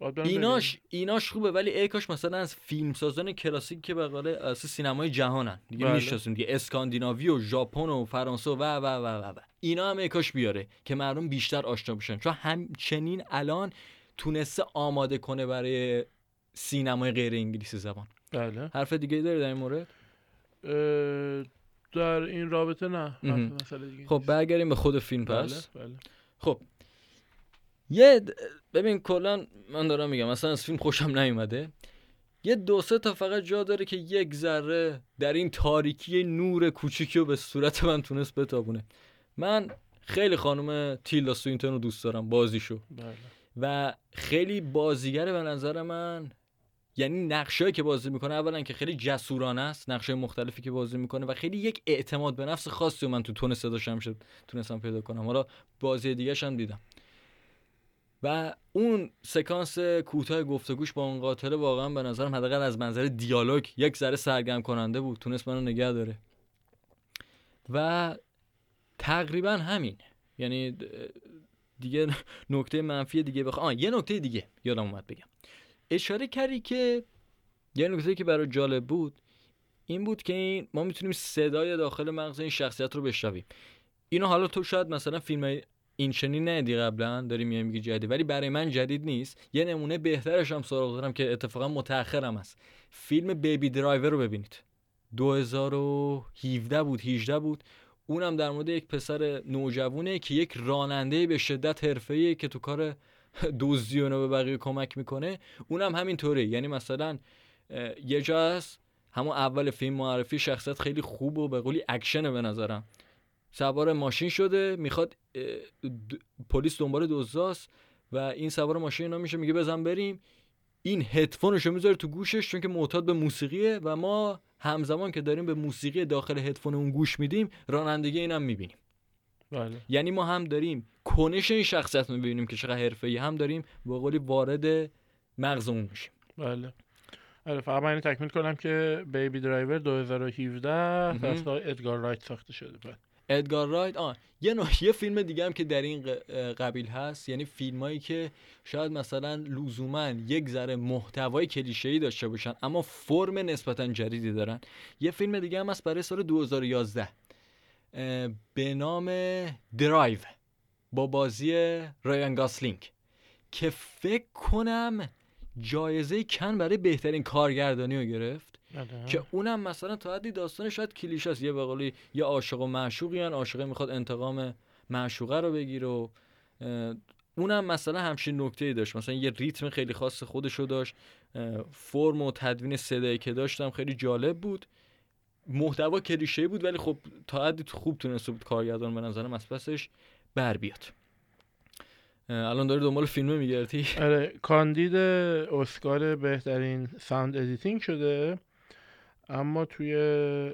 ایناش ایناش خوبه ولی ای کاش مثلا از فیلمسازان کلاسیک که به قول اساس سینمای جهانن. دیگه بله. می‌شناسیم دیگه. اسکاندیناوی و ژاپن و فرانسه و و و و و. اینا هم ای کاش بیاره که مردم بیشتر آشنا بشن. چون همچنین الان تونسته آماده کنه برای سینمای غیر انگلیسی زبان. بله. حرف دیگه داری در این مورد؟ در این رابطه نه. حرف. مسئله دیگه خب برگردیم به خود فیلم پس. بله بله. خب یه ببین کلا من دارم میگم مثلا از فیلم خوشم نیومده. یه دو سه تا فقط جا داره که یک ذره در این تاریکی نور کوچیکی رو به صورت من تونست بتابونه. من خیلی خانم تیلدا سوینتون رو دوست دارم بازیشو. بله. و خیلی بازیگر به نظر من یعنی نقشایی که بازی می‌کنه اولا که خیلی جسورانه است نقشای مختلفی که بازی می‌کنه و خیلی یک اعتماد به نفس خاصی رو من تو تون صداش هم شد تونستم پیدا کنم. حالا بازی دیگه هم دیدم. و اون سکانس کوتاه گفتگوش با اون قاتله واقعا به نظرم حداقل از منظر دیالوگ یک ذره سرگرم کننده بود تونست منو نگه داره. و تقریبا همین. یعنی دیگه نکته منفی دیگه بخوام آه یه نکته دیگه یادم اومد بگم. اشاره کردی که یه نکته که برای جالب بود این بود که این ما می‌تونیم صدای داخل مغز این شخصیت رو بشنویم. اینو حالا تو شاید مثلا فیلم این چنین ندی قبلا داری میای میگی جدید ولی برای من جدید نیست. یه نمونه بهترش هم سراغ دارم که اتفاقا متأخرم است. فیلم بیبی درایور رو ببینید. 2017 بود 18 بود. اونم در مورد یک پسر نوجوانه که یک راننده به شدت حرفه‌ایه که تو کار دزدی به بقیه کمک می‌کنه. اونم همینطوره. یعنی مثلا یه جا هست. همون اول فیلم معرفی شخصیت خیلی خوب و به قولی اکشنه به نظرم. سوار ماشین شده می‌خواد پلیس دنبال دزداست و این سوار ماشین اینا میشه میگه بزن بریم. این هدفونش رو می‌ذاره تو گوشش چون که معتاد به موسیقیه و ما همزمان که داریم به موسیقی داخل هدفون اون گوش میدیم رانندگی اینم می‌بینیم. بله. یعنی ما هم داریم کنش این شخصیت رو می‌بینیم که چقدر حرفه‌ای هم داریم به قولی وارد مغز اون میشیم. بله. آره فقط من تکمیل کنم که بیبی درایور 2017 مهم. توسط ادگار رایت ساخته شده. بله. ادگار رایت آه یه نوع یه فیلم دیگه هم که در این قبیل هست یعنی فیلمایی که شاید مثلا لزوما یک ذره محتوای کلیشه‌ای داشته باشن اما فرم نسبتا جدیدی دارن. یه فیلم دیگه هم هست برای سال 2011 اه، به نام درایو با بازی رایان گاسلینگ که فکر کنم جایزه کن برای بهترین کارگردانی رو گرفت. بله. که اونم مثلا تا حدی داستان شاید کلیشه است. یه بقولی یه عاشق و معشوقین. عاشقه می‌خواد انتقام معشوقه رو بگیره و اونم مثلا همچین نکته ای داشت. مثلا یه ریتم خیلی خاص خودشو داشت. فرم و تدوین صدایی که داشتم خیلی جالب بود. محتوا کلیشه بود ولی خب تا حدی خوب تونسته بود کارگردان به نظرم از پسش بر بیاد. الان داری دنبال فیلمه میگردی؟ آره کاندید اسکار بهترین sound editing شده. اما توی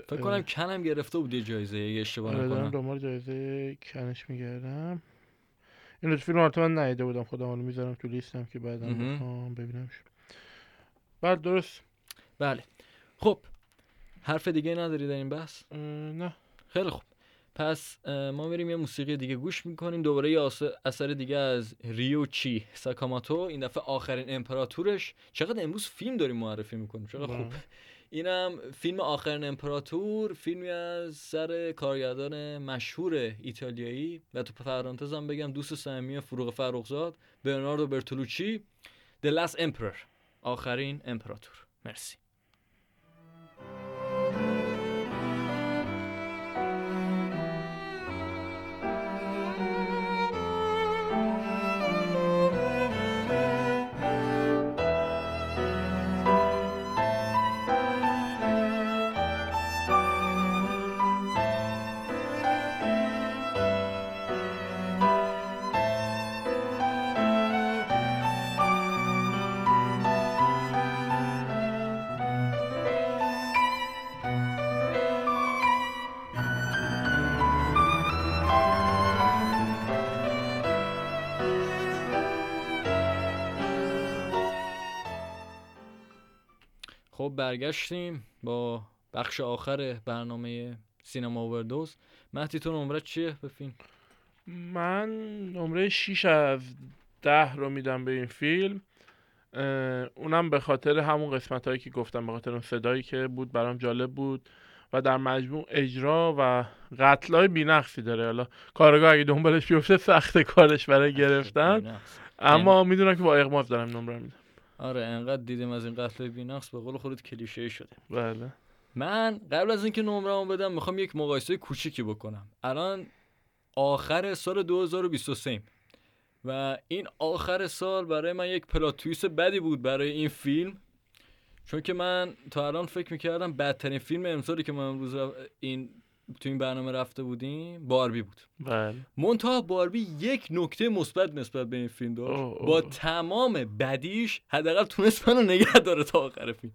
فکر کنم کنم گرفته بود یه جایزه اگه اشتباه آره دارم نکنم. دنبال جایزه کنش میگردم. این رو تو فیلم البته من ندیده بودم خودم حالا می‌ذارم تو لیستم که بعدا مهم. بخوام ببینمش. بعد درست. بله. خب حرف دیگه نداری در این بحث؟ نه. خیلی خوب. پس ما بریم یه موسیقی دیگه گوش می‌کنیم. دوباره یه اثر دیگه از ریوچی ساکاماتو. این دفعه آخرین امپراتورش. چقدر امروز فیلم داریم معرفی می‌کنیم. چقدر خوب. بله. اینم فیلم آخرین امپراتور فیلمی از سر کارگردان مشهور ایتالیایی. و تو پرانتزم بگم دوست صمیمی فروغ فرخزاد برناردو برتولوچی The Last Emperor آخرین امپراتور. مرسی. خب برگشتیم با بخش آخر برنامه سینما اووردوز. مهدی تو نمره چیه؟ به فیلم من نمره 6 از 10 رو میدم به این فیلم. اونم به خاطر همون قسمت هایی که گفتم به خاطر اون صدایی که بود برام جالب بود و در مجموع اجرا و قتل های بینقصی داره. حالا کارگاه اگه دنبالش بیفته سخت کارش برای گرفتن. اما می‌دونم که با اغماز دارم نمره میدم. آره انقدر دیدیم از این قتل بینقص به قول خودت کلیشه شده بله. من قبل از اینکه نمره‌مو بدم می‌خوام یک مقایسه کوچیکی بکنم. الان آخر سال 2023 و این آخر سال برای من یک پلات تویست بدی بود برای این فیلم. چون که من تا الان فکر می‌کردم بدترین فیلم امسالی که ما امروز این تو این برنامه رفته بودیم باربی بود. بله. منتها باربی یک نکته مثبت نسبت به این فیلم داشت اوه، اوه. با تمام بدیش حداقل تونست منو نگه داره تا آخر فیلم.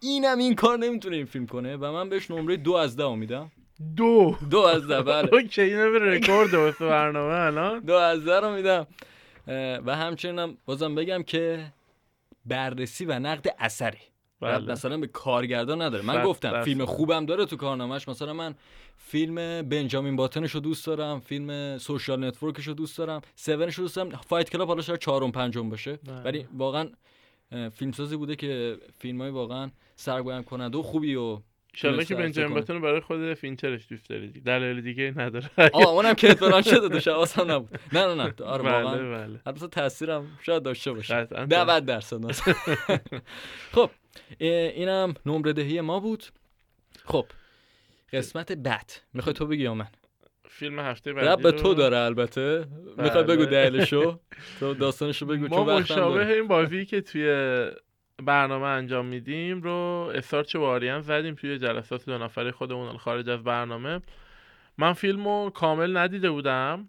اینم این کار نمی‌تونه این فیلم کنه و من بهش نمره دو از ده میدم. دو. دو از ده بله. okay اینو به رکورد برنامه الان. دو از ده رو میدم. و همچنین بازم بگم که بررسی و نقد اثری بله. مثلا به کارگردان نداره من صد گفتم درصد. فیلم خوبم داره تو کارنامهش مثلا من فیلم بنجامین باتنش رو دوست دارم فیلم سوشال نتورکش رو دوست دارم سونش رو دوست دارم فایت کلاب حالا شاید چهارم پنجم باشه بله. ولی واقعا فیلمسازی بوده که فیلم های واقعا سرگرم کننده و خوبی و انشالله که بنجامین. باتون رو برای خود فینچرش دوست داری دیگه. دلایل دیگه نداره آه اونم که اتفاقا شده تو حواسم نبود نه نه نه آره بله، واقعا بله. البته تاثیرم شاید داشته باشه قطعاً 90 درصد خب اینم نمره دهی ما بود. خب قسمت بد می‌خوای تو بگی یا من؟ فیلم هفته بعدی رب به تو داره البته. می‌خوای بله. بگو دلیلشو؟ تو داستانشو بگو ما مشابه این بازی که توی برنامه انجام میدیم رو استارچ با آریان زدیم توی جلسات دو نفره خودمون خارج از برنامه. من فیلم رو کامل ندیده بودم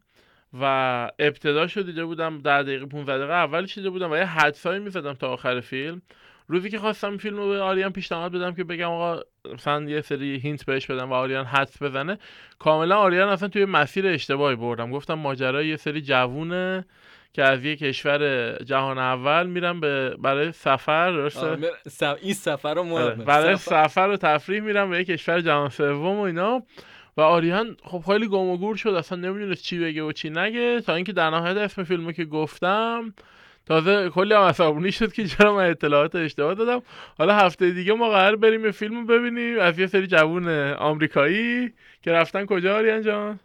و ابتداشو دیده بودم در دقیقه 15 دقیقه اولش دیده بودم و یه حدسایی می‌زدم تا آخر فیلم. روزی که خواستم فیلم رو به آریان پیشنهاد بدم که بگم آقا مثلا یه سری هینت بهش بدم و آریان حدس بزنه کاملا آریان اصلا توی مسیر اشتباهی بردم. گفتم ماجرای یه سری جوونه که از یه کشور جهان اول میرن به برای سفر آره، س- این سفر رو آره، مهمه. برای سفر- سفر و تفریح میرن به یک کشور جهان سوم و اینا. و آریان خب خیلی گم و گور شد اصلا نمی‌دونست چی بگه و چی نگه. تا اینکه در نهایت اسم فیلمو که گفتم تازه کلی هم عصبانی شد که چرا من اطلاعات اشتباه دادم. حالا هفته دیگه ما قرار بریم یه فیلم ببینیم از یه سری جوون آمریکایی که رفتن کجا آریان جان؟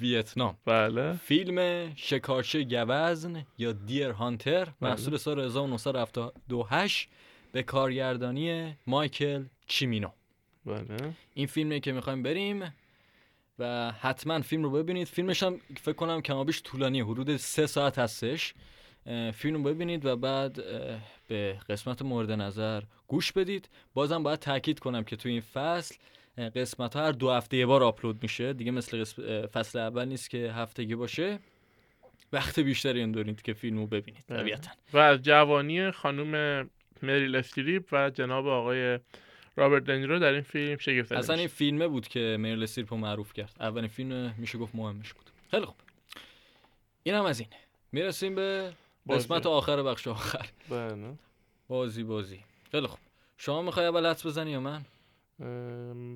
ویتنام. بله. فیلم شکارچی گوزن یا دیر هانتر محصول سال 1978 به کارگردانی مایکل چیمینو. بله. این فیلمی که می‌خوایم بریم و حتما فیلم رو ببینید. فیلمش هم فکر کنم کمابیش طولانی حدود سه ساعت هستش. فیلم ببینید و بعد به قسمت مورد نظر گوش بدید. بازم باید تاکید کنم که تو این فصل قسمت ها هر دو هفته یه بار آپلود میشه. دیگه مثل فصل اول نیست که هفتگی باشه. وقت بیشتری این دارید که فیلم رو ببینید بله. طبیعتا. و از جوانی خانم مریل استریپ و جناب آقای رابرت دنیرو در این فیلم شگفت اصلا این فیلمه بود که میرل استریپ رو معروف کرد. اولین فیلم میشه گفت مهمش بود. خیلی خوب. این هم از این. می‌رسیم به. قسمت آخر بخش آخر. بله. بازی بازی. خیلی خوب. شما می‌خوای اول حدس بزنی یا من؟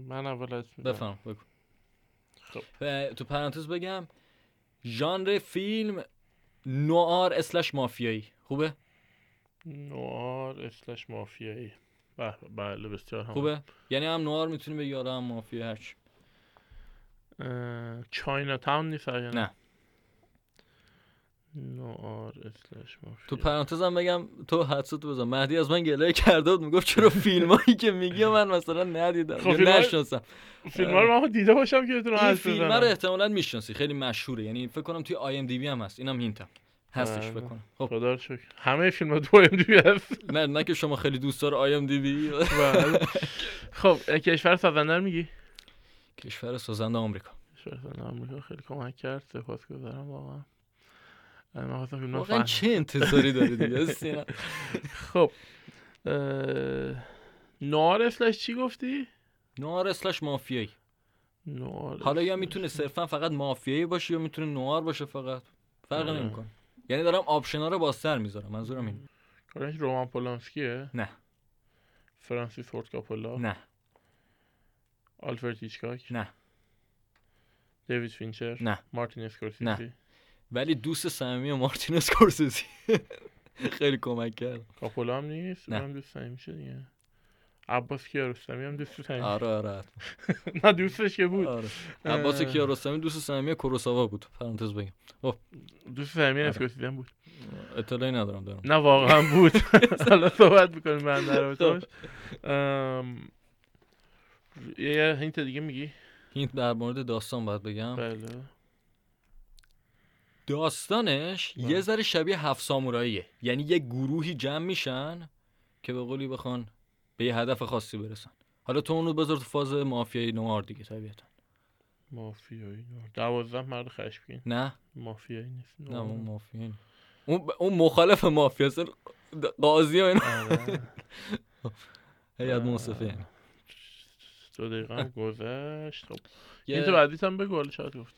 من اول از بفهم بگو. خب. تو پرانتز بگم ژانر فیلم نوار اسلش مافیایی. خوبه؟ نوار اسلش مافیایی. به- بله بسیار هم. خوبه؟ یعنی هم نوار می‌تونی بگی آره هم مافیا هرچی. Chinatown نیست نه. نوآر slash مافیا. تو پرانتزم بگم تو حدستو بزن. مهدی از من گلایه کرده بود می‌گفت چرا فیلمایی که میگی من مثلا ندیدم. خب یا فیلم‌ها- نشناسم. فیلم ها رو من دیده باشم که بتونم حدس فیلم رو احتمالاً می‌شناسی. خیلی مشهوره. یعنی فکر کنم توی IMDb هم هست. اینم hint م هستش بله. فکر کنم. خب. خدا رو شکر. همه فیلم ها تو IMDb هست. نه نه که شما خیلی دوست داره IMDb. خب کشور سازنده میگی؟ کشور سازنده آمریکا. کشور سازنده آمریکا. خیلی کمک کرد. سپاسگزارم واقعا. من خواستم فیلم واقعا چه انتظاری داری دیگه سینا خب نوار اسلش چی گفتی؟ نوار اسلش مافیایی نوار حالا یا می‌تونه صرفا فقط مافیایی باشه یا می‌تونه نوار باشه فقط فرق. نمی‌کنه یعنی دارم آپشنا رو بازتر می‌ذارم منظورم این کارش رومان پولانسکیه نه فرانسیس فورد کاپولا نه آلفرد هیچکاک نه دیوید فینچر نه. مارتین اسکورسیزی نه. ولی دوست صمیمی مارتین اسکورسیزی خیلی کمک کرد. کاپولا هم نیست؟ نه. اونم دوست صمیمی دیگه. عباس کیارستمی هم دوست صمیمی. آره آره نه دوستش که بود. آره. عباس. کیارستمی دوست صمیمی کوروساوا بود پرانتز بگم. دوست صمیمی آره. اسکورسیزی هم بود. اطلاعی ندارم دارم. نه واقعا بود. حالا صحبت می‌کنیم من در. ام، یه hint دیگه میگی؟ hint در مورد داستان باید بگم. بله. داستانش بله. یه ذره شبیه هفت ساموراییه. یعنی یه گروهی جمع میشن که به قولی بخوان به یه هدف خاصی برسن. حالا تو اونو بذار تو فاز مافیایی نوآر دیگه طبیعتا. مافیایی دوازده مرد خشمگین. نه. مافیایی نیست. نه اون مافیایی. اون اون مخالف مافیا اصلا قاضی و اینا. آره. هیئت منصفه یعنی دو دقیقه هم گذشت. خب. یه این تو بعدیت هم بگو حالا شاید گفت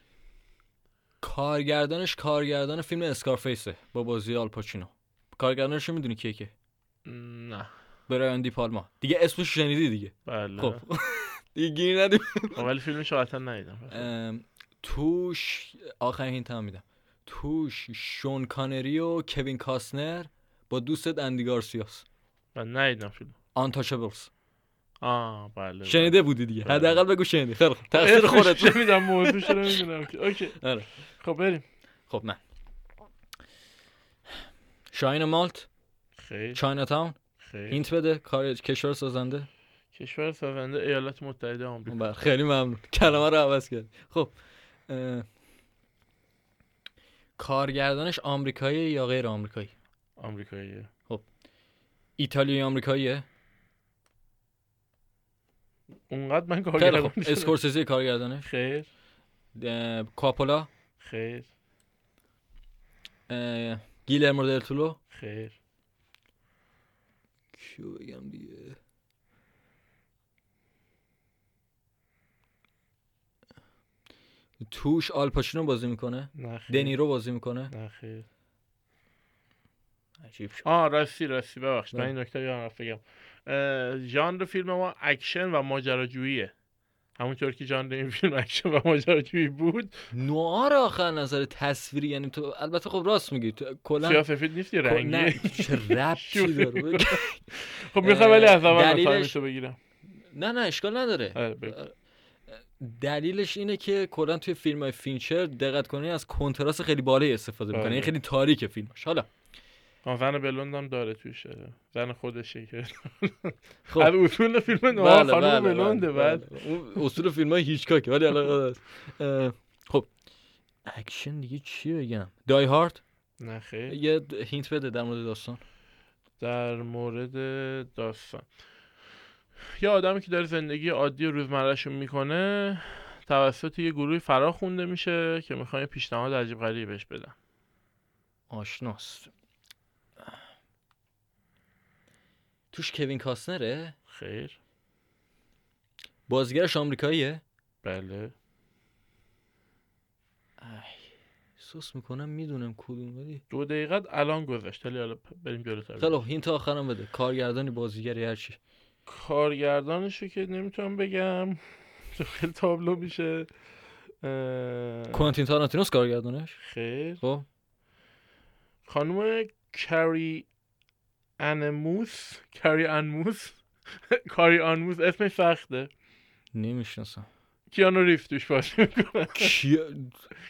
کارگردانش کارگردان فیلم اسکارفیسه با بازی آلپاچینو کارگردانش رو می‌دونی کیه که؟ نه. برایان دی پالما. دیگه اسمش شنیدی دیگه؟ بله. خب. دیگه گیر ندیم. خب، ولی فیلمش رو قطعا ندیدم. توش آخرین hint هم میدم. توش شون کانری و کوین کاستنر با دوستت اندی گارسیاس. من ندیدم فیلم. Untouchables آه بله شنیده بودی دیگه. بله. حداقل بگو شنیدی. خیلی خوب. تقصیر خودت موضوعش رو نمی‌دونم که. okay. آره. خب بریم. خب نه. شاین مالت. خیر. Chinatown خیر. hint بده کار کشور سازنده. کشور سازنده ایالات متحده آمریکا. بله خیلی ممنون. کلمه رو عوض کرد خب کارگردانش آمریکایی یا غیر آمریکایی؟ آمریکاییه ایتالیایی آمریکاییه اونقدر من کارگردان شدم. اسکورسیزی کارگردانش. خیر. کاپولا. خیر. اه، گیلرمو دل تورو خیر. کیو بگم دیگه؟ توش آل پاچینو بازی می‌کنه. نه دنیرو بازی می‌کنه. نه خیر. عجیب شد. آه راستی راستی. ببخشید من بله. این نکته یادم رفت بگم. ژانر فیلم ما اکشن و ماجراجوییه. همونطور که ژانر این فیلم اکشن و ماجراجویی بود. نوآر آخر نظر تصویری یعنی تو البته خب راست میگی تو کلا سیاسفید نیست یه کل- نه رنگی چه ربطی داره. خب می‌خوام ولی از اول دلیلش- بگیرم. نه نه اشکال نداره. آره،. دلیلش اینه که کلا توی فیلم های فینچر دقت کنی از کنتراست خیلی بالایی استفاده می‌کنه بله. این خیلی تاریک فیلمش حالا زن بلوند هم داره توش زن خودشه که خب. از اصول فیلم نوآر بله، خانم بله، بلونده بله، بعد. بله. اون اصول فیلم های هیچکاکه ولی الان اه، خب. اکشن دیگه چی بگم؟ Die Hard نه خیر. یه هینت بده در مورد داستان. در مورد داستان. یه آدمی که داره زندگی عادی روزمرهشون می‌کنه توسط یه گروهی فرا خونده میشه که می‌خوان یه پیشنهاد عجیب غریبی بهش بدن. آشناست. توش کوین کاسنره خیر. بازیگرش آمریکاییه؟ بله. احساس می‌کنم می‌دونم کدوم ولی دو دقیقه الان گذشت ولی حالا بریم جلوتر خیلی خوب، hint آخرم بده. کارگردانی بازیگری هرچی کارگردانشو که نمی‌تونم بگم. خیلی تابلو میشه. کوانتین تارانتینوس کارگردانش؟ خیر. خب. خانم کری ان ماس کری ان ماس. کری ان ماس اسمش سخته. نمی‌شناسم. کیانو ریفز توش بازی می‌کنه. کی...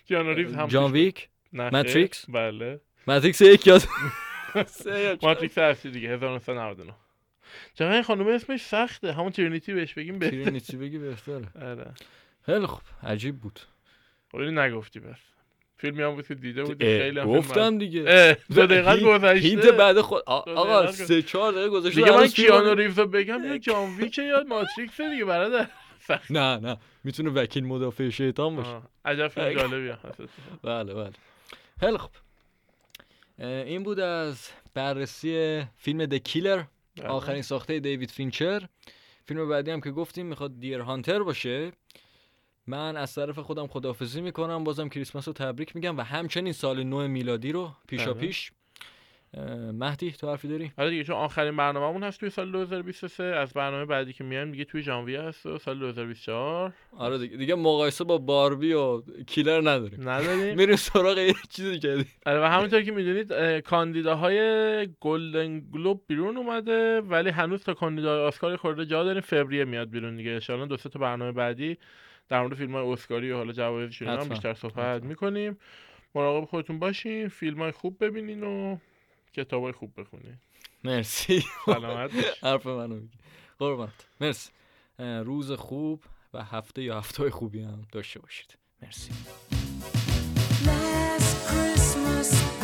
کیانو ریفز هم جان ویک؟ ماتریکس؟ بله. ماتریکس یک یاد یا. ماتریکس هستی دیگه 1999 چقدر این خانم اسمش سخته. همون ترینیتی بهش بگیم بهتره. ترینیتی بگی بهتره. آره. خیلی خوب. عجیب بود. خب اینو نگفتی بس. فیلمی هم بود که دیده بودی خیلی هم گفتم دیگه. دو دقیقه گذشته. hint بعد خود آقا سه چهار دقیقه گذشته دیگه من کیانو رو بگم یا جان ویک یا ماتریکس دیگه برادر. نه نه. می‌تونه وکیل مدافع شیطان باشه. عجب فیلم جالبی. بله بله. خیلی خوب. این بود از بررسی فیلم The Killer بله. آخرین ساخته دیوید فینچر. فیلم بعدی هم که گفتیم می‌خواد Deer Hunter باشه. من از طرف خودم خداحافظی می‌کنم بازم کریسمس رو تبریک میگم و همچنین سال نو میلادی رو پیشا بله. پیش مهدی تو حرفی داری؟ آره دیگه چون آخرین برنامه‌مون هست توی سال 2023 از برنامه بعدی که میایم دیگه توی ژانویه هست و سال 2024 آره دیگه, دیگه مقایسه با باربی و کیلر نداریم. نداریم؟ میریم سراغ یه چیز جدید آره و همونطور که می‌دونید اه، کاندیداهای گلدن گلوب بیرون اومده ولی هنوز تا کاندیداهای آسکار خورده جا داریم. فوریه میاد بیرون دیگه. ان دو سه تا برنامه بعدی در مورد فیلم های اسکاری و حالا جوایزشون هم بیشتر صحبت می‌کنیم. مراقب خودتون باشین فیلم های خوب ببینین و کتاب های خوب بخونین. مرسی. سلامت حرف منو قربانت. مرسی. روز خوب و هفته یا هفته های خوبی هم داشته باشید. مرسی. Last Christmas